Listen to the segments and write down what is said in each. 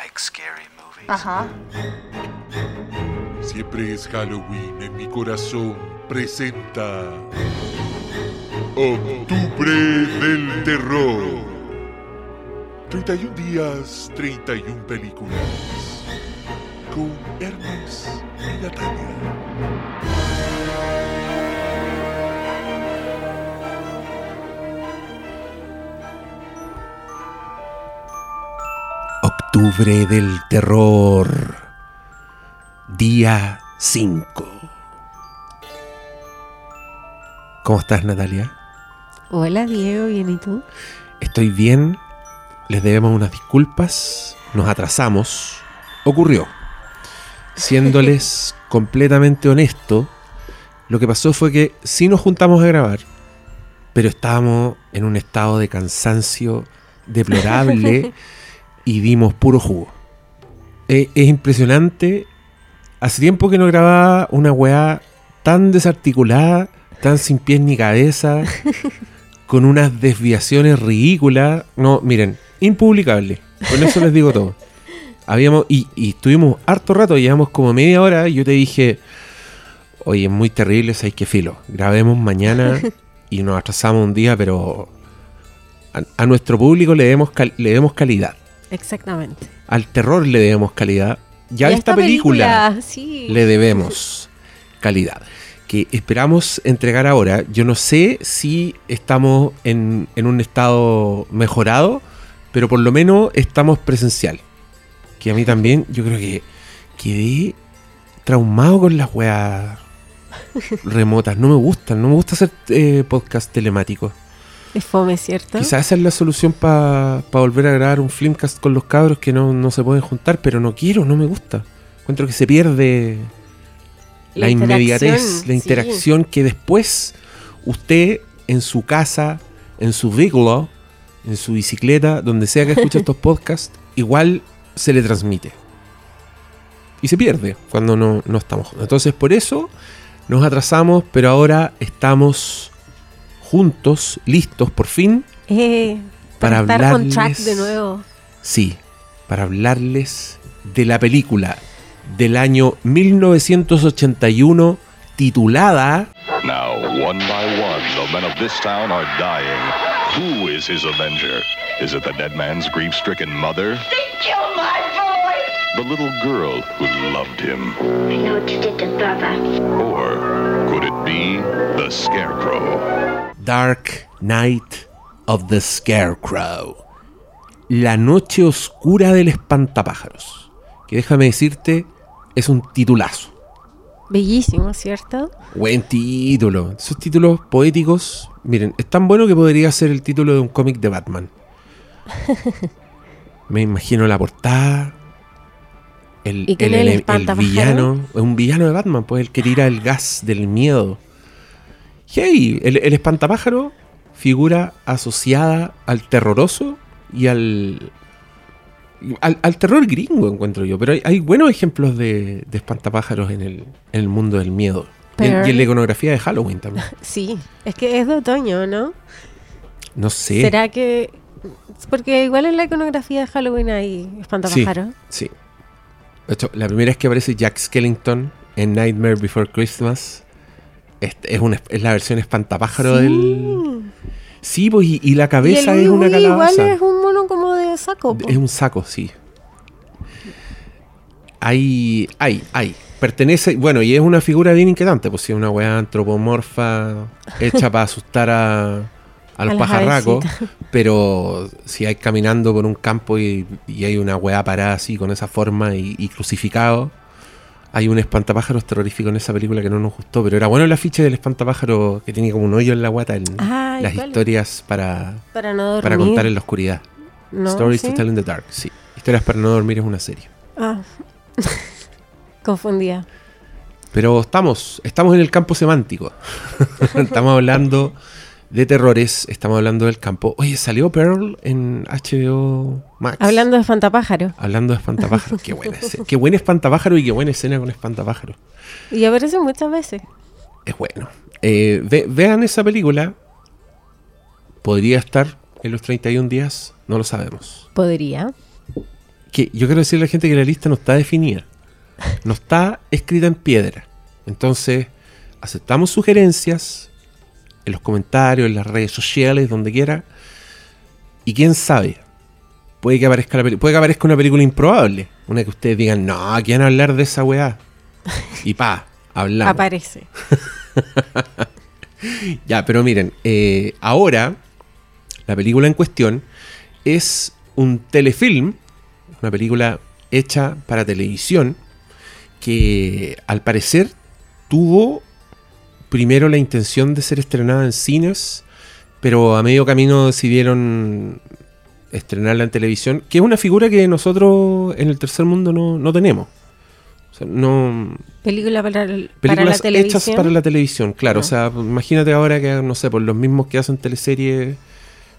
like scary movies? Ajá. Siempre es Halloween en mi corazón. Presenta. Octubre del Terror. 31 días, 31 películas. Con Hermes y Natalia. Octubre del Terror. Día 5. ¿Cómo estás, Natalia? Hola Diego, ¿bien y tú? Estoy bien. Les debemos unas disculpas. Nos atrasamos. Ocurrió. Siéndoles completamente honesto, lo que pasó fue que sí nos juntamos a grabar, pero estábamos en un estado de cansancio deplorable y dimos puro jugo. Eh, es impresionante. Hace tiempo que no grababa una weá tan desarticulada, tan sin pies ni cabeza, con unas desviaciones ridículas. No, miren, impublicable. Con eso les digo todo. Habíamos, y, y estuvimos harto rato, llevamos como media hora, y yo te dije, oye, es muy terrible, hay que filo. Grabemos mañana y nos atrasamos un día, pero a, a nuestro público le demos, cal- le demos calidad. Exactamente. Al terror le debemos calidad. Ya a esta película, sí. le debemos calidad. Que esperamos entregar ahora. Yo no sé si estamos en, en un estado mejorado, pero por lo menos estamos presencial. Que a mí también, yo creo que quedé traumado con las weas remotas. No me gustan, no me gusta hacer eh, podcast telemáticos. Es fome, ¿cierto? Quizás esa es la solución para volver a grabar un filmcast con los cabros que no, no se pueden juntar, pero no quiero, no me gusta. Encuentro que se pierde la, inmediatez, interacción, la sí. interacción que después usted en su casa, en su vehículo, en su bicicleta, donde sea que escuche estos podcasts, igual se le transmite. Y se pierde cuando no, no estamos juntos. Entonces por eso nos atrasamos, pero ahora estamos juntos, listos por fin Eh, para para, estar on track hablarles- de nuevo. Sí, para hablarles de la película del año 1981 titulada Now, one by one, the men of this town are dying. Who is his avenger? Is it the dead man's grief stricken mother? They killed my boy! The little girl who loved him? I know what you did to Baba. Or could it be the scarecrow? Dark Night of the Scarecrow. La noche oscura del espantapájaros. Que déjame decirte, es un titulazo. Bellísimo, ¿cierto? Buen título. Esos títulos poéticos, miren, es tan bueno que podría ser el título de un cómic de Batman. Me imagino la portada. El, ¿Y el- villano. Un villano de Batman, pues el que tira el gas del miedo. Hey, el, el espantapájaro figura asociada al terroroso y al, al, al terror gringo, encuentro yo. Pero hay, hay buenos ejemplos de, de espantapájaros en el, en el mundo del miedo. Pero- y en la iconografía de Halloween también. Sí, es que es de otoño, ¿no? No sé. ¿Será que...? Porque igual en la iconografía de Halloween hay espantapájaros. Sí. De hecho, la primera vez que aparece Jack Skellington en Nightmare Before Christmas es, es, una, es la versión espantapájaro del. Sí, pues, y, y la Y cabeza el es una calabaza. igual es un mono como de saco. po. Es un saco, sí. Hay, hay, hay. Pertenece, bueno, y es una figura bien inquietante, pues sí, una weá antropomorfa hecha para asustar a, a los A pajarracos. Pero si hay caminando por un campo y, y hay una weá parada así con esa forma y, y crucificado, hay un espantapájaros terrorífico en esa película que no nos gustó, pero era bueno el afiche del espantapájaro que tiene como un hoyo en la guata en Ay, las ¿cuál? historias para, Para no para contar en la oscuridad. No, Stories ¿sí? to Tell in the Dark, sí. Historias para no dormir es una serie. Ah. Confundida. Pero estamos, estamos en el campo semántico. estamos hablando de terrores, estamos hablando del campo. Oye, salió Pearl en HBO Max. Hablando de espantapájaros. Hablando de espantapájaros. qué buena. Qué buen espantapájaro y qué buena escena con espantapájaros. Y aparece muchas veces. Es bueno. Eh, ve- vean esa película. Podría estar en los 31 días, no lo sabemos. Podría. que yo quiero decirle a la gente que la lista no está definida. No está escrita en piedra. Entonces, aceptamos sugerencias en los comentarios, en las redes sociales, donde quiera. Y quién sabe, puede que aparezca, la puede que aparezca una película improbable. Una que ustedes digan, no, ¿quieren hablar de esa weá? Y pa, hablamos. Aparece. Ya, pero miren, eh, ahora la película en cuestión es un telefilm, una película hecha para televisión, que al parecer tuvo primero la intención de ser estrenada en cines, pero a medio camino decidieron estrenarla en televisión, que es una figura que nosotros en el tercer mundo no, no tenemos. O sea, no, Película para, el- para la películas televisión. hechas para la televisión, claro. Ah. O sea, imagínate ahora que, no sé, por los mismos que hacen teleseries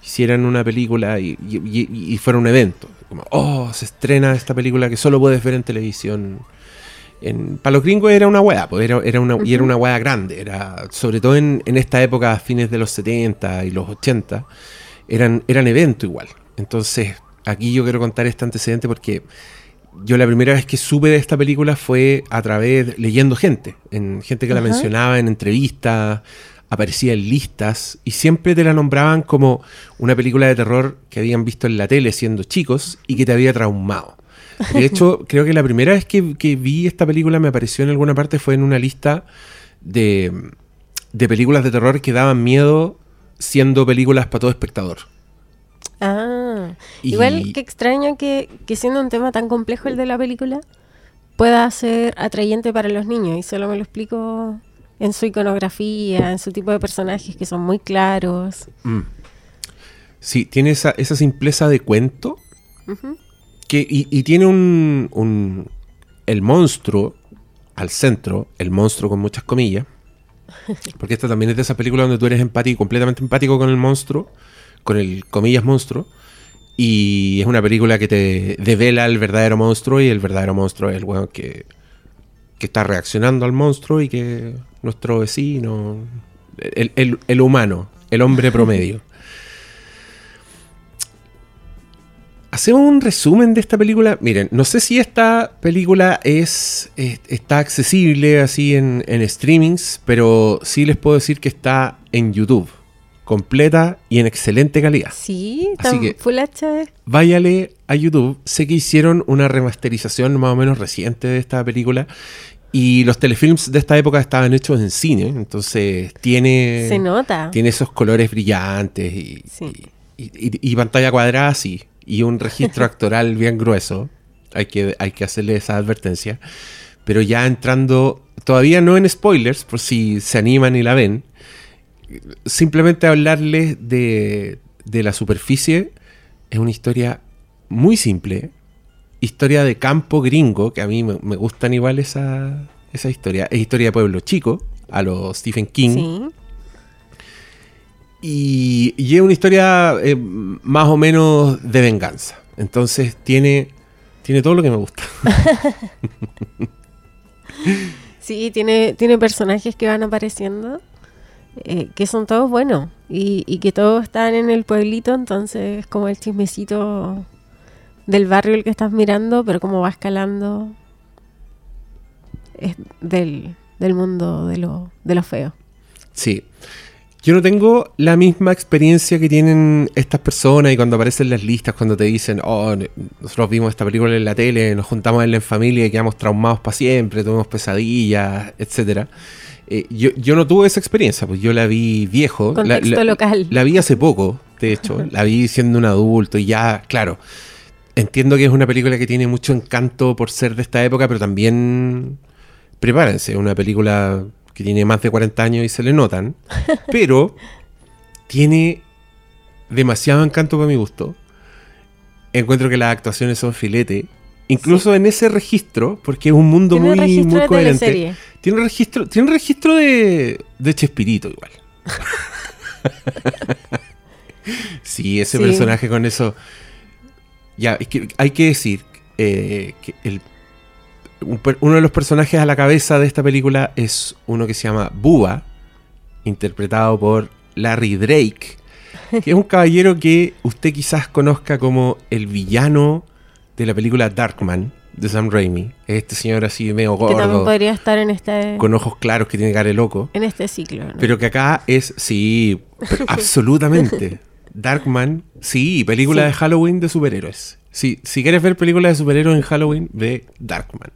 hicieran una película y, y- y- y fuera un evento. Como, oh, se estrena esta película que solo puedes ver en televisión. En, para los gringos era una weá, pues era, era una, y era una weá grande. Era, sobre todo en, en esta época, a fines de los 70 y los 80, eran, eran evento igual. Entonces, aquí yo quiero contar este antecedente porque yo la primera vez que supe de esta película fue a través, leyendo gente, en gente que la mencionaba en entrevistas, aparecía en listas y siempre te la nombraban como una película de terror que habían visto en la tele siendo chicos y que te había traumado. De hecho, creo que la primera vez que, que vi esta película me apareció en alguna parte fue en una lista de, de películas de terror que daban miedo siendo películas para todo espectador. Ah, Y- igual que extraño que, que siendo un tema tan complejo el de la película pueda ser atrayente para los niños y solo me lo explico en su iconografía, en su tipo de personajes que son muy claros. Mm. Sí, tiene esa, esa simpleza de cuento. Que, y, y tiene un, un- El monstruo al centro, el monstruo con muchas comillas. Porque esta también es de esas películas donde tú eres empático, completamente empático con el monstruo, con el comillas monstruo. Y es una película que te devela el verdadero monstruo y el verdadero monstruo es el weón que, que está reaccionando al monstruo y que nuestro vecino, el, el- el humano, el hombre promedio. Hacemos un resumen de esta película. Miren, no sé si esta película es, es- está accesible así en, en streamings, pero sí les puedo decir que está en YouTube, completa y en excelente calidad. Sí, Así que- Full HD. Váyale a YouTube. Sé que hicieron una remasterización más o menos reciente de esta película. Y los telefilms de esta época estaban hechos en cine. Entonces tiene, Se nota. tiene esos colores brillantes y, Sí. y, y- y pantalla cuadrada, sí. Y un registro actoral bien grueso. Hay que, hay que hacerle esa advertencia. Pero ya entrando, todavía no en spoilers, por si se animan y la ven. Simplemente hablarles de, de la superficie es una historia muy simple. Historia de campo gringo, que a mí me, me gustan igual esa, esa historia. Es historia de pueblo chico, a los Stephen King. Sí. Y, y es una historia eh, más o menos de venganza. Entonces tiene, tiene todo lo que me gusta. Sí, tiene, tiene personajes que van apareciendo, eh, que son todos buenos, y, y que todos están en el pueblito, entonces es como el chismecito del barrio el que estás mirando, pero como va escalando es del, del mundo de lo, de lo feo. Sí. Yo no tengo la misma experiencia que tienen estas personas y cuando aparecen las listas, cuando te dicen, oh, nosotros vimos esta película en la tele, nos juntamos en familia y quedamos traumados para siempre, tuvimos pesadillas, etcétera. Eh, yo, yo no tuve esa experiencia, pues yo la vi viejo. la- Contexto la- local. La vi hace poco, de hecho. la vi siendo un adulto y ya, claro. Entiendo que es una película que tiene mucho encanto por ser de esta época, pero también prepárense, es una película que tiene más de 40 años y se le notan, pero tiene demasiado encanto para mi gusto. Encuentro que las actuaciones son filete, incluso en ese registro, porque es un mundo Tiene muy, muy coherente. Tiene un registro, tiene un registro de, de Chespirito igual. sí, ese Sí. personaje con eso. Ya, es que hay que decir eh, que el, un uno de los personajes a la cabeza de esta película es uno que se llama Bubba, interpretado por Larry Drake, que es un caballero que usted quizás conozca como el villano de la película Darkman de Sam Raimi. Es este señor así medio Que también gordo, podría estar en este, con ojos claros que tiene cara de loco. en este ciclo. ¿no? Pero que acá es, sí, absolutamente. Darkman, sí, película Sí. de Halloween de superhéroes. Sí, si quieres ver películas de superhéroes en Halloween, ve Darkman.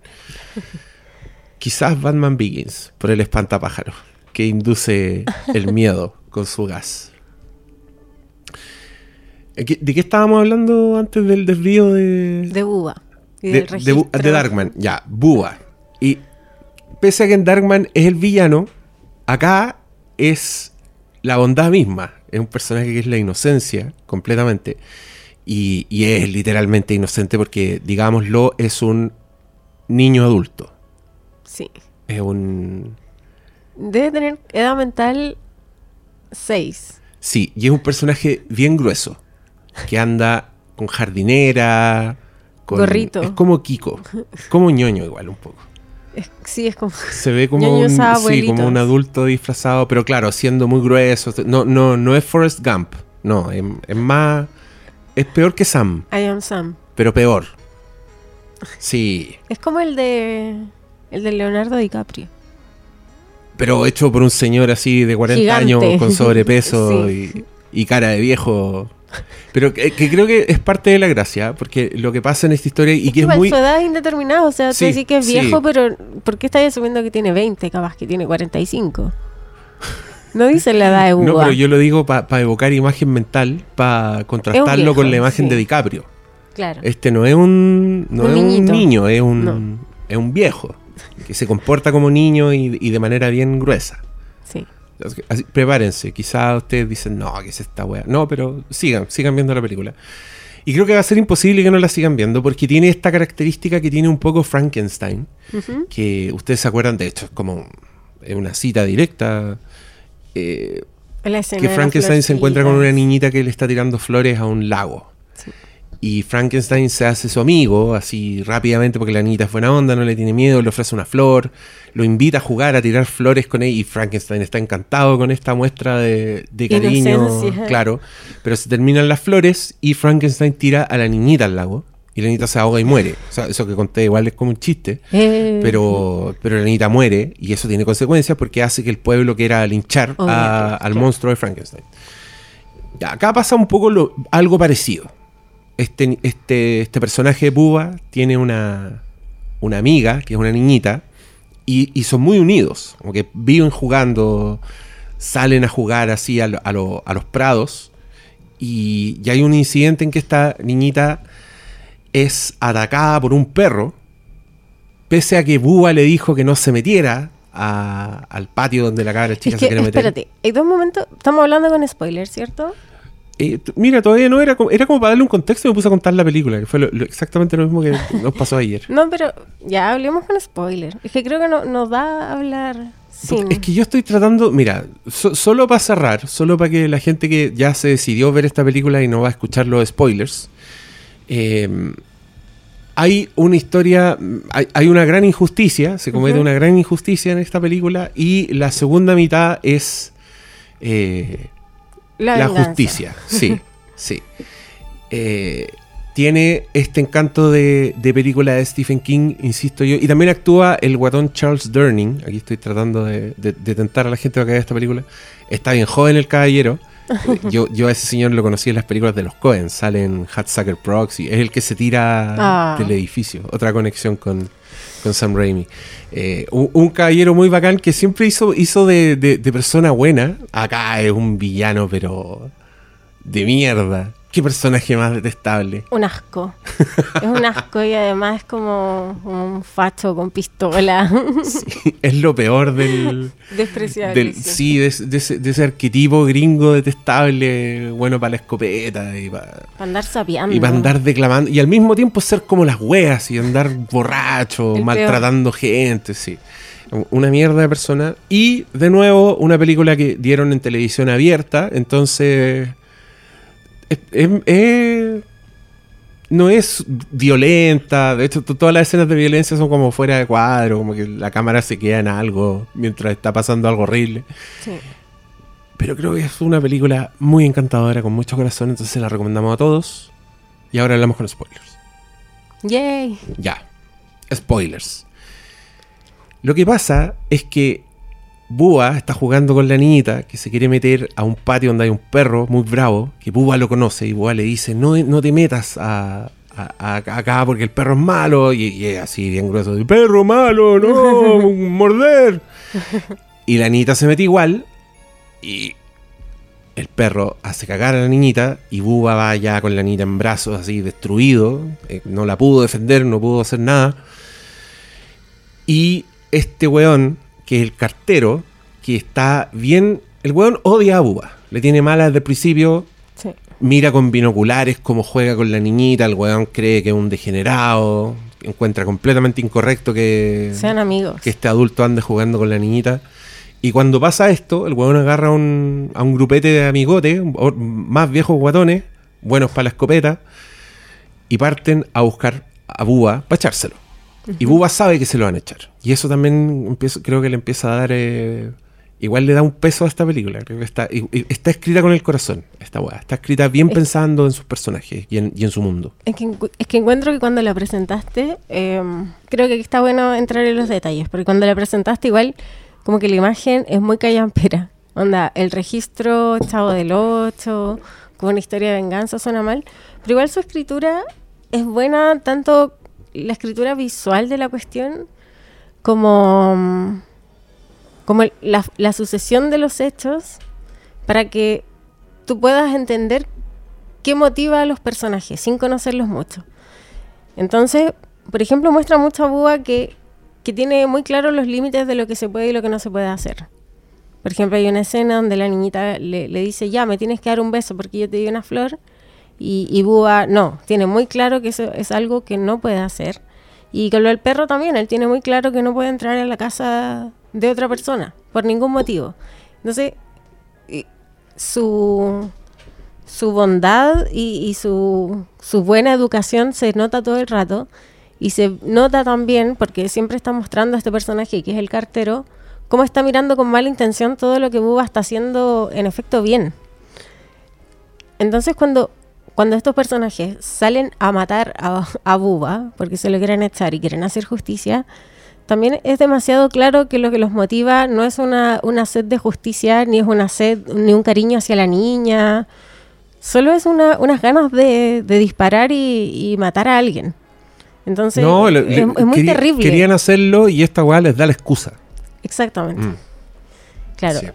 Quizás Batman Begins, por el espantapájaro, que induce el miedo con su gas. Eh, ¿qué- ¿De qué estábamos hablando antes del desvío de, de Buba. y de, de Bu- registro. de Darkman, ya, Búa. Y pese a que en Darkman es el villano, acá es la bondad misma. Es un personaje que es la inocencia, completamente. Y, y es literalmente inocente porque, digámoslo, es un niño adulto. Sí. Es un... Debe tener edad mental 6. Sí, y es un personaje bien grueso. Que anda con jardinera. Con, Gorrito. Es como Kiko. Es como ñoño igual un poco. sí, es como. Se ve como un, sí, como un adulto disfrazado, pero claro, siendo muy grueso. No, no, no es Forrest Gump. No, es, es más. Es peor que Sam, I am Sam. pero peor. Sí, Es como el de. El de Leonardo DiCaprio. pero hecho por un señor así de 40 Gigante. años con sobrepeso Sí. y, y cara de viejo. Pero que, que creo que es parte de la gracia, porque lo que pasa en esta historia y que es muy. su edad es indeterminada. O sea, tú Sí, decís que es sí. viejo, pero ¿por qué estás asumiendo que tiene 20? Capaz que tiene 45. No dice la edad de Buba. No, pero yo lo digo para evocar imagen mental, para contrastarlo viejo, con la imagen sí. de DiCaprio. Claro. Este no es un, no Un es un niño, es un, No. es un viejo que se comporta como niño y, y de manera bien gruesa. Sí. Así que, prepárense, quizás ustedes dicen, no, ¿qué es esta wea? No, pero sigan, sigan viendo la película. Y creo que va a ser imposible que no la sigan viendo porque tiene esta característica que tiene un poco Frankenstein, que ustedes se acuerdan, de hecho, es como una cita directa. Eh, que Frankenstein se encuentra con una niñita que le está tirando flores a un lago. Sí. Y Frankenstein se hace su amigo, así rápidamente, porque la niñita es buena onda, no le tiene miedo, le ofrece una flor, lo invita a jugar, a tirar flores con él, y Frankenstein está encantado con esta muestra de, de cariño, Inocencia. claro. Pero se terminan las flores y Frankenstein tira a la niñita al lago, y la niñita se ahoga y muere. O sea, eso que conté igual es como un chiste. Eh, Pero, pero la niña muere y eso tiene consecuencias porque hace que el pueblo quiera linchar a- Obviamente, al monstruo de Frankenstein. Acá pasa un poco lo- algo parecido. Este, este, este personaje de Bubba tiene una, una amiga, que es una niñita, y, y son muy unidos. Como que viven jugando, salen a jugar así a, lo- a lo- a los prados. Y, y hay un incidente en que esta niñita es atacada por un perro pese a que Búa le dijo que no se metiera a- al patio donde la cabra chica es se que, quiere meter. espérate, hay dos momentos. Estamos hablando con spoilers, ¿cierto? Eh, mira, todavía no era como, era como para darle un contexto y me puse a contar la película, que fue lo- lo- exactamente lo mismo que nos pasó ayer. No, pero ya hablemos con spoilers. Es que creo que no, nos da a hablar sin. Es que yo estoy tratando, mira, so- solo para cerrar, solo para que la gente que ya se decidió ver esta película y no va a escuchar los spoilers, eh, hay una historia, hay, hay una gran injusticia, se comete una gran injusticia en esta película y la segunda mitad es eh, la, justicia, sí, sí. Eh, tiene este encanto de, de película de Stephen King, insisto yo, y también actúa el guatón Charles Durning, aquí estoy tratando de, de- de tentar a la gente para que vea esta película, está bien joven el caballero, yo, yo a ese señor lo conocí en las películas de los Cohen, sale en Hatsucker Proxy, es el que se tira Ah. del edificio, otra conexión con, con Sam Raimi. Eh, un, un caballero muy bacán que siempre hizo, hizo de, de- de persona buena. Acá es un villano, pero de mierda. Qué personaje más detestable. Un asco. es un asco y además es como un facho con pistola. es lo peor del, Despreciable. del sí. de, ese- de ese, de ese arquetipo gringo detestable, bueno para la escopeta y para Para andar sapeando. y para andar declamando y al mismo tiempo ser como las weas y andar borracho, El maltratando gente, sí. Una mierda de persona. Y de nuevo, una película que dieron en televisión abierta, entonces. Es- es- es- no es violenta. De hecho, to- todas las escenas de violencia son como fuera de cuadro, como que la cámara se queda en algo mientras está pasando algo horrible. Sí. Pero creo que es una película muy encantadora, con mucho corazón, entonces la recomendamos a todos. Y ahora hablamos con spoilers. Yay. Ya. Spoilers. Lo que pasa es que Búa está jugando con la niñita que se quiere meter a un patio donde hay un perro muy bravo, que Búa lo conoce y Búa le dice, no, no te metas a, a- a- acá porque el perro es malo y, y es así bien grueso, de, perro malo, no, morder. Y la niñita se mete igual y el perro hace cagar a la niñita y Búa va ya con la niñita en brazos así destruido, eh, no la pudo defender, no pudo hacer nada. Y este weón, que es el cartero, que está bien. El weón odia a Búa. Le tiene mala desde el principio. Sí. Mira con binoculares cómo juega con la niñita. El weón cree que es un degenerado. Encuentra completamente incorrecto que, Sean amigos. que este adulto ande jugando con la niñita. Y cuando pasa esto, el weón agarra a un, a un grupete de amigotes, más viejos guatones, buenos para la escopeta, y parten a buscar a Búa para echárselo. Y Búa sabe que se lo van a echar. Y eso también empiezo- creo que le empieza a dar. eh, igual le da un peso a esta película. Creo que está, y- y está escrita con el corazón, esta weá. Está escrita bien Es- pensando en sus personajes y en, y en su mundo. Es que, es que encuentro que cuando la presentaste, eh, creo que está bueno entrar en los detalles, porque cuando la presentaste igual, como que la imagen es muy callampera. Onda, el registro Chavo del 8, como una historia de venganza, suena mal, pero igual su escritura es buena, tanto la escritura visual de la cuestión como, como la, sucesión de los hechos para que tú puedas entender qué motiva a los personajes sin conocerlos mucho. Entonces, por ejemplo, muestra mucho a Búa que, que tiene muy claros los límites de lo que se puede y lo que no se puede hacer. Por ejemplo, hay una escena donde la niñita le, le dice, ya, me tienes que dar un beso porque yo te di una flor. Y, y no, tiene muy claro que eso es algo que no puede hacer. Y con lo del perro también, él tiene muy claro que no puede entrar en la casa de otra persona, por ningún motivo. Entonces, y su, su bondad y, su, su buena educación se nota todo el rato. Y se nota también, porque siempre está mostrando a este personaje que es el cartero, cómo está mirando con mala intención todo lo que Bubba está haciendo en efecto bien. Entonces cuando, cuando estos personajes salen a matar a, a Bubba, porque se lo quieren echar y quieren hacer justicia, también es demasiado claro que lo que los motiva no es una, una sed de justicia, ni es una sed, ni un cariño hacia la niña, solo es una, unas ganas de, de disparar y, y matar a alguien. Entonces, no, es, le- le- es muy quería- terrible. Querían hacerlo y esta weá les da la excusa. Exactamente. Mm. Claro. Sí.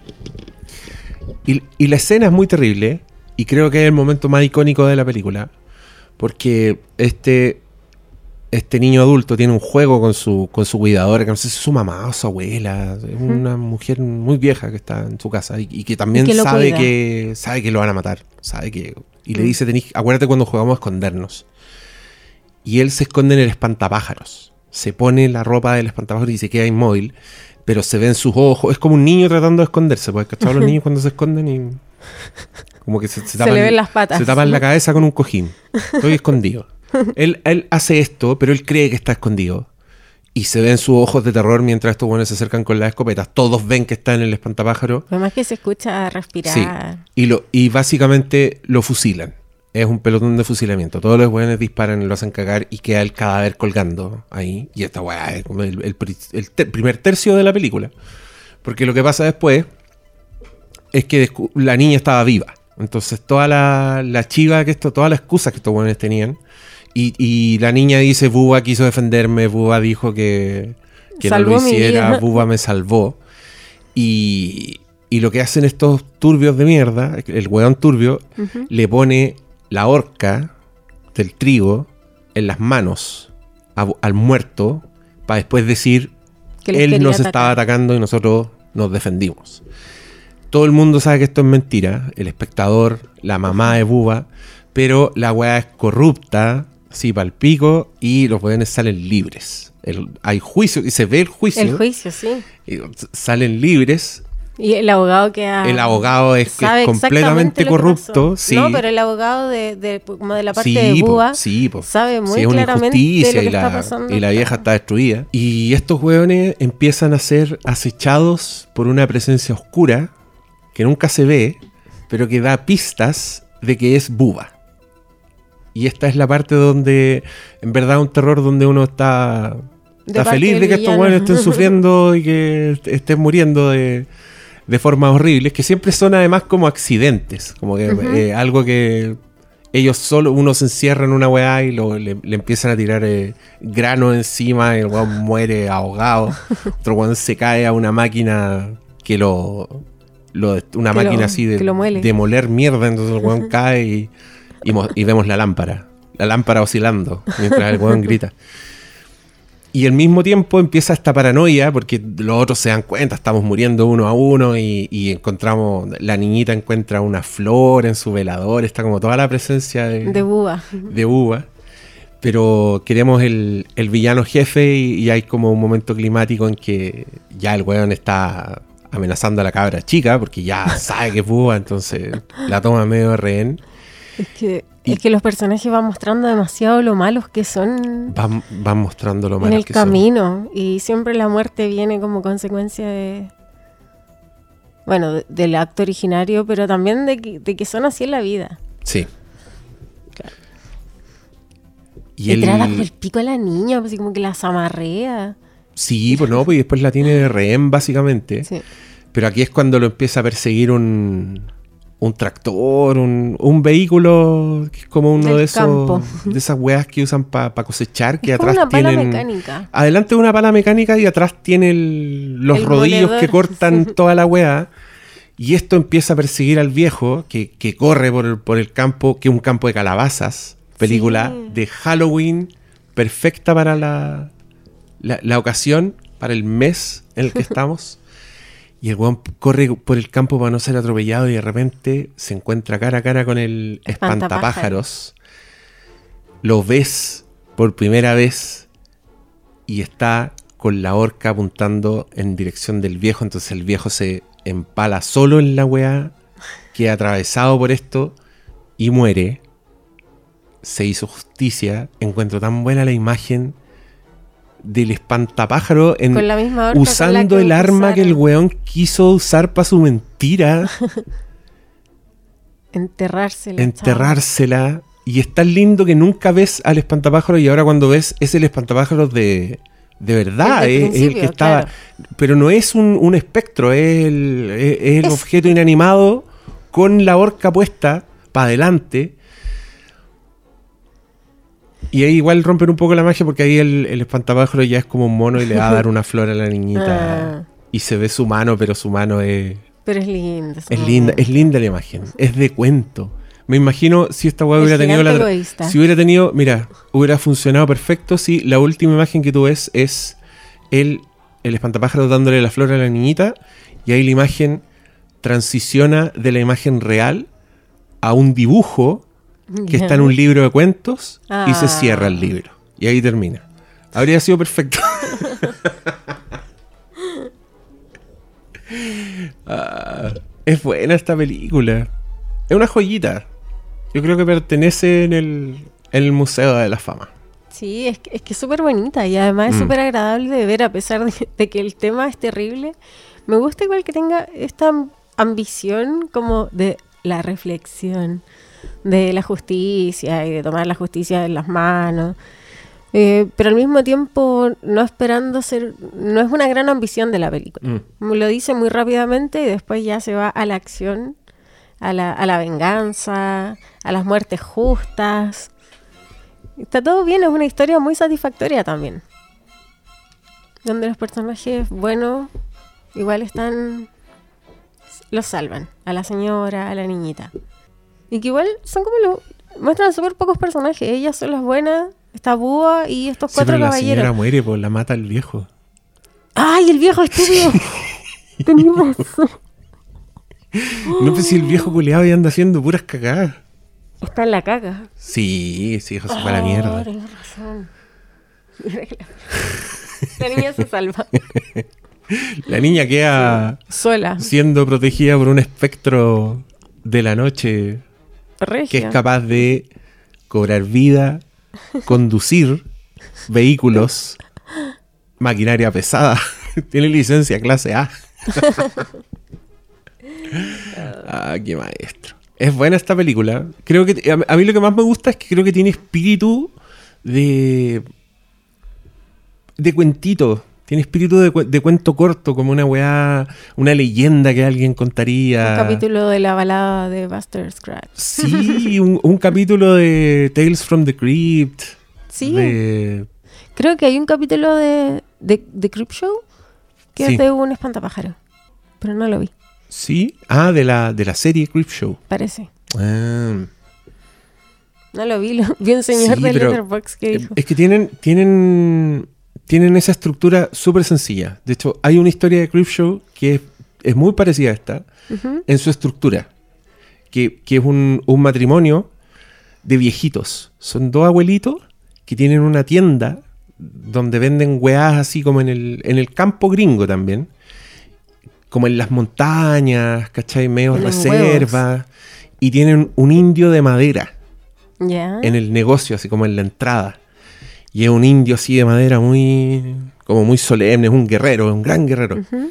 Y, y la escena es muy terrible. Y creo que es el momento más icónico de la película. Porque este, este niño adulto tiene un juego con su, con su cuidadora, que no sé si es su mamá o su abuela. Es una mujer muy vieja que está en su casa y, y que también Y que lo sabe, cuida. que, sabe que lo van a matar. Sabe que, y le Mm. dice, "Tenís- acuérdate cuando jugamos a escondernos. Y él se esconde en el espantapájaros. Se pone la ropa del espantapájaros y se queda inmóvil. Pero se ven sus ojos. Es como un niño tratando de esconderse. Porque ¿cachai? los niños cuando se esconden y. Como que se, se Se le ven las patas. Se tapan la cabeza con un cojín. Estoy escondido. Él, él hace esto, pero él cree que está escondido. Y se ven sus ojos de terror mientras estos buenos se acercan con las escopetas. Todos ven que está en el espantapájaro. Además que se escucha respirar. Sí. Y, lo, y básicamente lo fusilan. Es un pelotón de fusilamiento. Todos los weones disparan lo hacen cagar y queda el cadáver colgando ahí. Y esta weá es como el, el pri- el ter- primer tercio de la película. Porque lo que pasa después es que la niña estaba viva. Entonces toda la, la chiva que esto, todas las excusas que estos weones tenían. Y, y la niña dice, Buba quiso defenderme, Buba dijo que, que no lo hiciera. Buba me salvó. Y, y lo que hacen estos turbios de mierda, el weón turbio, le pone la horca del trigo en las manos a- al muerto para después decir, Que él nos atacar. estaba atacando y nosotros nos defendimos. Todo el mundo sabe que esto es mentira, el espectador, la mamá de Buba, pero la weá es corrupta, así el pico, y los weones salen libres. El- hay juicio, y se ve el juicio, El juicio, sí. y salen libres. Y el abogado que ha- El abogado es, completamente corrupto. Sí. No, pero el abogado de, de- como de la parte Sí, de po, Búa sí, po. sabe muy Sí, es una claramente injusticia lo que y la, está pasando. y la vieja está destruida. Y estos hueones empiezan a ser acechados por una presencia oscura que nunca se ve, pero que da pistas de que es Buba. Y esta es la parte donde, en verdad, un terror donde uno está, está feliz de que estos buenos estén sufriendo y que est- estén muriendo de, de formas horribles, que siempre son además como accidentes, como que eh, algo que ellos solo, uno se encierra en una weá y lo- le, le empiezan a tirar eh, grano encima y el weón muere ahogado. Otro weón se cae a una máquina que lo. Lo- una Que máquina lo- así de, que lo muele. de moler mierda, entonces el weón cae y, y, mo- y vemos la lámpara. La lámpara oscilando mientras el weón grita. Y al mismo tiempo empieza esta paranoia porque los otros se dan cuenta, estamos muriendo uno a uno y, y encontramos, la niñita encuentra una flor en su velador, está como toda la presencia de, De Buba. de uva. Pero queremos el, el villano jefe y, y hay como un momento climático en que ya el weón está amenazando a la cabra chica porque ya sabe que es uva, entonces la toma medio rehén. Es que, Y- es que los personajes van mostrando demasiado lo malos que son Van, van mostrando lo en malos el que son. camino. Y siempre la muerte viene como consecuencia de. Bueno, de- del acto originario, pero también de que, de que son así en la vida. Sí. Y el- trata con el pico a la niña, pues, así como que las amarrea. Sí, pues no, pues y después la tiene de rehén básicamente. Sí. Pero aquí es cuando lo empieza a perseguir un, un tractor, un, un vehículo que es como uno de esos campo. de esas weas que usan para cosechar, que Es como atrás una pala mecánica. adelante una pala mecánica y atrás tiene el- los El rodillos moledor. que cortan toda la wea. Y esto empieza a perseguir al viejo que, que corre por el, por el campo, que es un campo de calabazas. Película Sí. de Halloween perfecta para la, la, la ocasión, para el mes en el que estamos. Y el weón corre por el campo para no ser atropellado y de repente se encuentra cara a cara con el espantapájaros. Lo ves por primera vez y está con la horca apuntando en dirección del viejo. Entonces el viejo se empala solo en la weá, queda atravesado por esto y muere. Se hizo justicia. Encuentro tan buena la imagen del espantapájaro en, Con la misma horca con la usando el arma que el weón quiso usar para su mentira, Enterrársela. enterrársela. Y es tan lindo que nunca ves al espantapájaro y ahora cuando ves es el espantapájaro de, de verdad, es, es el que estaba... claro. Pero no es un, un espectro, es el, es- es el objeto inanimado con la horca puesta para adelante. Y ahí igual rompen un poco la magia porque ahí el, el espantapájaro ya es como un mono y le va a dar una flor a la niñita. Ah. Y se ve su mano, pero su mano es, Pero es lindo. es linda, es linda la imagen, es de cuento. Me imagino si esta weá hubiera tenido la egoísta. si hubiera tenido, mira, hubiera funcionado perfecto si la última imagen que tú ves es el, el espantapájaro dándole la flor a la niñita y ahí la imagen transiciona de la imagen real a un dibujo que está en un libro de cuentos y se Ah. cierra el libro. Y ahí termina. Habría sido perfecto. Ah, es buena esta película. Es una joyita. Yo creo que pertenece en el, en el Museo de la Fama. Sí, es que es que súper bonita y además es Mm. súper agradable de ver a pesar de, de que el tema es terrible. Me gusta igual que tenga esta am- ambición como de la reflexión, de la justicia y de tomar la justicia en las manos. Eh, pero al mismo tiempo no esperando ser, no es una gran ambición de la película. Mm. Lo dice muy rápidamente y después ya se va a la acción, a la, a la venganza, a las muertes justas. Está todo bien, es una historia muy satisfactoria también. Donde los personajes buenos igual están... Los salvan. A la señora, a la niñita. Y que igual son como los... Muestran súper pocos personajes. Ellas son las buenas. Está Búa y estos Sí, cuatro pero la señora caballeros. muere, pues la mata el viejo. ¡Ay, el viejo estúpido! Razón. No, pues si el viejo culeado ya anda haciendo puras cagadas. Está en la caca. Sí, ese hijo se fue a la mierda. tenés razón. La niña se salva. La niña queda Sola. siendo protegida por un espectro de la noche que es capaz de cobrar vida, conducir vehículos, maquinaria pesada. Tiene licencia clase A. ah, qué maestro. Es buena esta película. Creo que a, a mí lo que más me gusta es que creo que tiene espíritu de de cuentito. Tiene espíritu de, cu- de cuento corto, como una weá, una leyenda que alguien contaría. Un capítulo de la balada de Buster Scratch. Sí, un, un capítulo de Tales from the Crypt. Sí, de- creo que hay un capítulo de, de, de Creep Show que Sí. es de un espantapájaro. Pero no lo vi, sí, ah, de la, de la serie Crypt Show. parece. Ah. No lo vi, lo vi un señor Sí, de Letterboxd que dijo. Es que tienen, tienen, tienen esa estructura súper sencilla. De hecho, hay una historia de Creep Show que es, es muy parecida a esta en su estructura. Que, que es un, un matrimonio de viejitos. Son dos abuelitos que tienen una tienda donde venden weás así como en el, en el campo gringo también. Como en las montañas, ¿cachai? Medio reservas. Y tienen un indio de madera en el negocio, así como en la entrada. Y es un indio así de madera muy, como muy solemne, es un guerrero, es un gran guerrero. Ujú.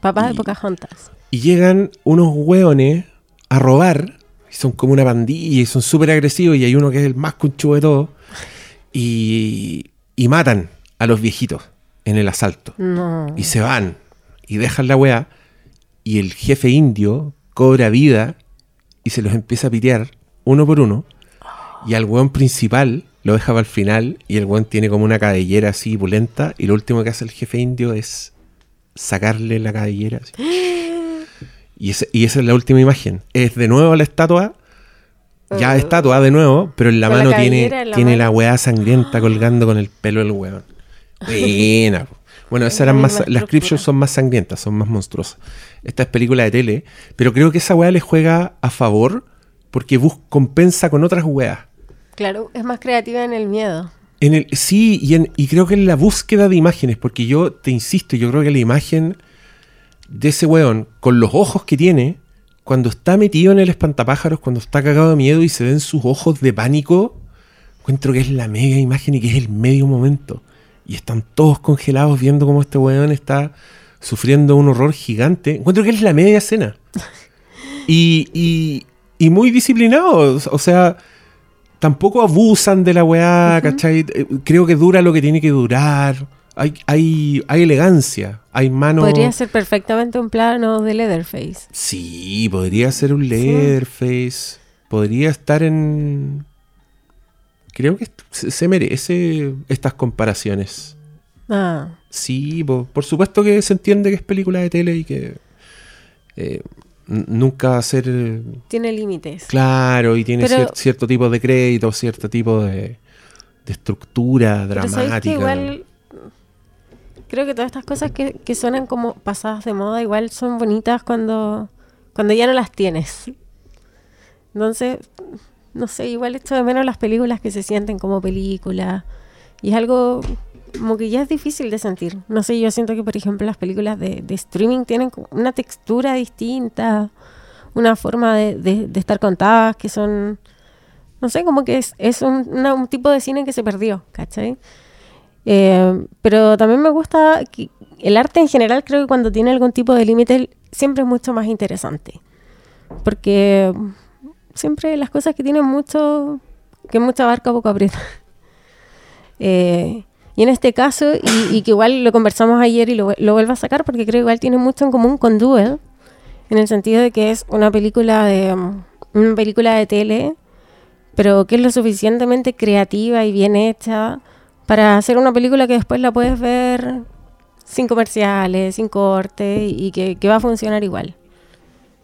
Papá de Y- Pocahontas. Y llegan unos hueones a robar, y son como una pandilla, y son súper agresivos, y hay uno que es el más conchudo de todos, y, y matan a los viejitos en el asalto. No. Y se van, y dejan la weá, y el jefe indio cobra vida y se los empieza a pitear uno por uno. Y al weón principal lo deja para el final y el weón tiene como una cabellera así pulenta y lo último que hace el jefe indio es sacarle la cabellera. así. Y, ese- y esa es la última imagen. Es de nuevo la estatua. Ya Oh. estatua de nuevo, pero en la mano tiene, la tiene mano. la weá sangrienta colgando con el pelo del weón. Buena. Bueno, esas eran más, las estructura. Shows son más sangrientas, son más monstruosas. Esta es película de tele, pero creo que esa weá le juega a favor porque bus compensa con otras weas. Claro, es más creativa en el miedo. En el, sí, y, en- y creo que en la búsqueda de imágenes, porque yo te insisto, yo creo que la imagen de ese weón, con los ojos que tiene, cuando está metido en el espantapájaros, cuando está cagado de miedo y se ven sus ojos de pánico, encuentro que es la mega imagen y que es el medio momento. Y están todos congelados viendo cómo este weón está sufriendo un horror gigante. Encuentro que es la media escena. Y, y, y muy disciplinados. O sea, tampoco abusan de la weá, ¿cachai? Eh, Creo que dura lo que tiene que durar. Hay, hay, hay elegancia, hay mano. Podría ser perfectamente un plano de Leatherface. Sí, podría ser un Leatherface. Podría estar en. Creo que se merece estas comparaciones. Ah, Sí, po- por supuesto que se entiende que es película de tele y que eh, nunca va a ser tiene límites. claro y tiene Pero- cier- cierto tipo de crédito, cierto tipo de, de estructura Pero dramática. igual creo que todas estas cosas que, que suenan como pasadas de moda igual son bonitas cuando, cuando ya no las tienes. Entonces, no sé, igual esto de menos las películas que se sienten como películas. Y es algo como que ya es difícil de sentir. No sé, yo siento que, por ejemplo, las películas de, streaming tienen una textura distinta, una forma de, estar contadas que son... No sé, como que es, un, tipo de cine que se perdió, ¿cachai? Eh, pero también me gusta que el arte en general, creo que cuando tiene algún tipo de límite, siempre es mucho más interesante. Porque siempre las cosas que tienen mucho, que mucha barca poco aprieta. Eh, y en este caso, y, y que igual lo conversamos ayer y lo, lo vuelvo a sacar, porque creo que igual tiene mucho en común con Duel, en el sentido de que es una película de, um, una película de tele, pero que es lo suficientemente creativa y bien hecha para hacer una película que después la puedes ver sin comerciales, sin corte y que, va a funcionar igual.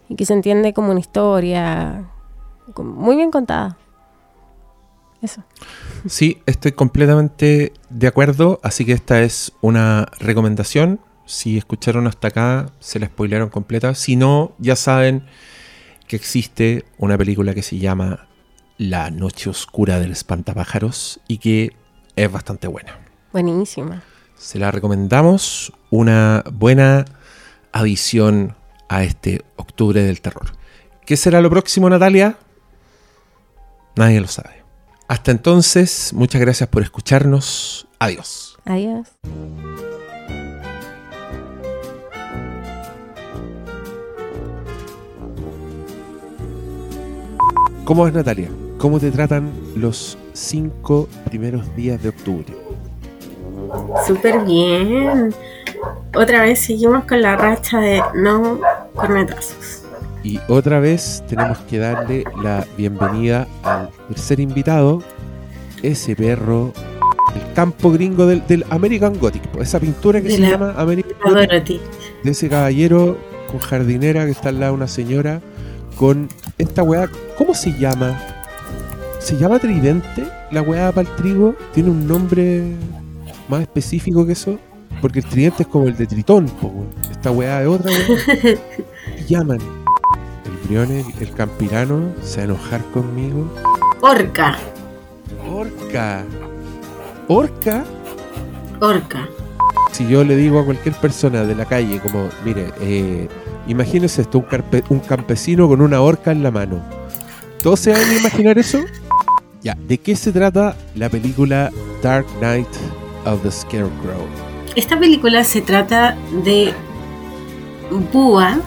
Y que se entiende como una historia muy bien contada. Eso. Sí, estoy completamente de acuerdo, así que esta es una recomendación. Si escucharon hasta acá, se la spoilearon completa. Si no, ya saben que existe una película que se llama La Noche Oscura del Espantapájaros y que es bastante buena. Buenísima. Se la recomendamos, una buena adición a este octubre del terror. ¿Qué será lo próximo, Natalia? Nadie lo sabe. Hasta entonces, muchas gracias por escucharnos. Adiós. Adiós. ¿Cómo vas, Natalia? ¿Cómo te tratan los cinco primeros días de octubre? Súper bien. Otra vez seguimos con la racha de no cornetazos. Y otra vez tenemos que darle la bienvenida al tercer invitado, ese perro, el campo gringo del, del American Gothic, esa pintura que De se la- llama American Gothic, Dorothy. de ese caballero con jardinera que está al lado de una señora, con esta weá, ¿cómo se llama? ¿Se llama tridente? La weá para el trigo tiene un nombre más específico que eso, porque el tridente es como el de Tritón, po, esta weá es otra weá. ¿Qué llaman? El Briones, el Campirano, se va a enojar conmigo. Orca. Orca. Orca. Orca. Si yo le digo a cualquier persona de la calle, como, mire, eh, imagínese esto, un, carpe- un campesino con una orca en la mano. ¿Todos se van a imaginar eso? Ya, ¿de qué se trata la película Dark Knight of the Scarecrow? Esta película se trata de Búa,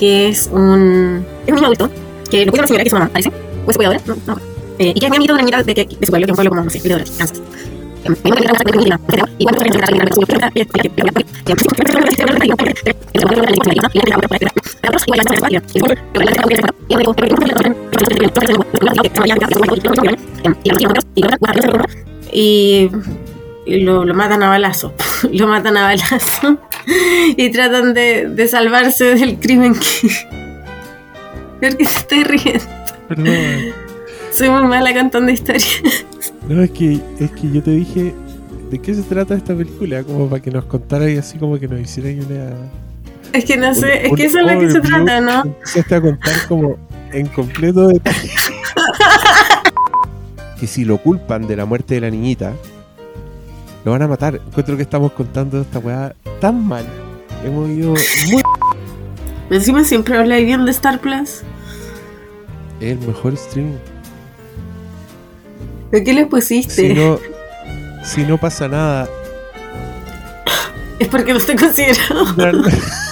que es un. Es un niño adulto, que lo cuida una señora que es su mamá, parece. O es su cuidadora. Eh, y que es muy amiguito de una de, que- de su pueblo, que es un pueblo como, no sé, de. Eh, eh, eh, y lo, lo matan a balazo. lo matan a balazo y tratan de, de salvarse del crimen que. ¿Por qué te estoy riendo? Perdón. Soy muy mala contando historias. No, es que, es que yo te dije, ¿de qué se trata esta película? Como para que nos contaras y así como que nos hicieras una... Es que no sé, un- es que eso es lo que se trata, ¿no? Empezaste a contar como en completo detalle. que si lo culpan de la muerte de la niñita, lo van a matar. Encuentro que estamos contando esta weá tan mal. Hemos ido muy... Encima siempre habláis bien de Star Plus. Es el mejor streaming. ¿De qué le pusiste? Si no, si no pasa nada, Es porque no está considerado.